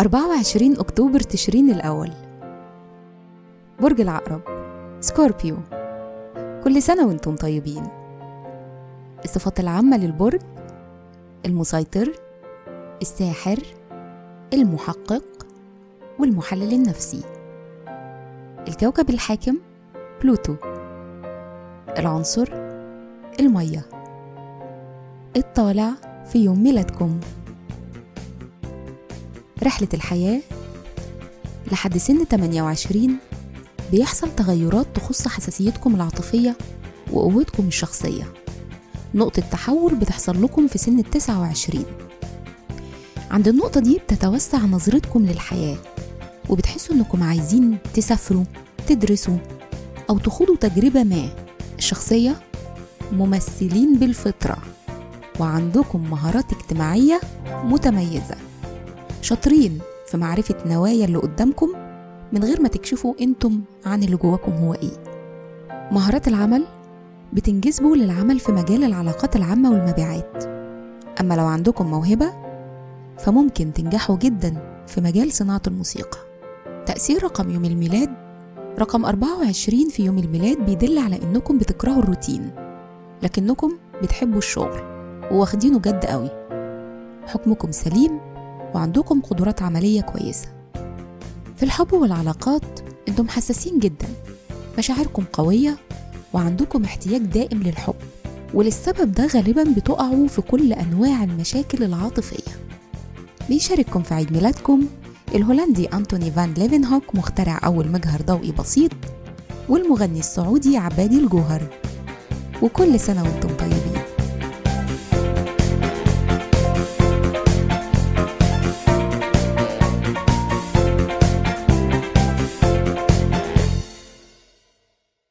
أربعة وعشرين أكتوبر تشرين الأول. برج العقرب Scorpio. كل سنة وأنتم طيبين. الصفات العامة للبرج المسيطر الساحر المحقق والمحلل النفسي. الكوكب الحاكم بلوتو. العنصر المية. الطالع في يوم ميلادكم. رحلة الحياة لحد سن 28 بيحصل تغيرات تخص حساسيتكم العاطفية وقوتكم الشخصية. نقطة تحول بتحصل لكم في سن التسعة وعشرين. عند النقطة دي بتتوسع نظرتكم للحياة وبتحسوا إنكم عايزين تسافروا تدرسوا أو تخوضوا تجربة ما الشخصية ممثلين بالفطرة. وعندكم مهارات اجتماعية متميزة. شاطرين في معرفة نوايا اللي قدامكم من غير ما تكشفوا أنتم عن اللي جواكم هو إيه. مهارات العمل بتنجذبوا للعمل في مجال العلاقات العامة والمبيعات. أما لو عندكم موهبة فممكن تنجحوا جدا في مجال صناعة الموسيقى. تأثير رقم يوم الميلاد رقم 24 في يوم الميلاد بيدل على إنكم بتكرهوا الروتين. لكنكم بتحبوا الشغل وواخدينه جد قوي. حكمكم سليم وعندكم قدرات عملية كويسة. في الحب والعلاقات أنتم حساسين جدا. مشاعركم قوية وعندكم احتياج دائم للحب. وللسبب ده غالبا بتقعوا في كل أنواع المشاكل العاطفية. بيشارككم في عيد ميلادكم الهولندي أنتوني فان ليفنهوك مخترع أول مجهر ضوئي بسيط والمغني السعودي عبادي الجوهر وكل سنة وأنتم طيبين.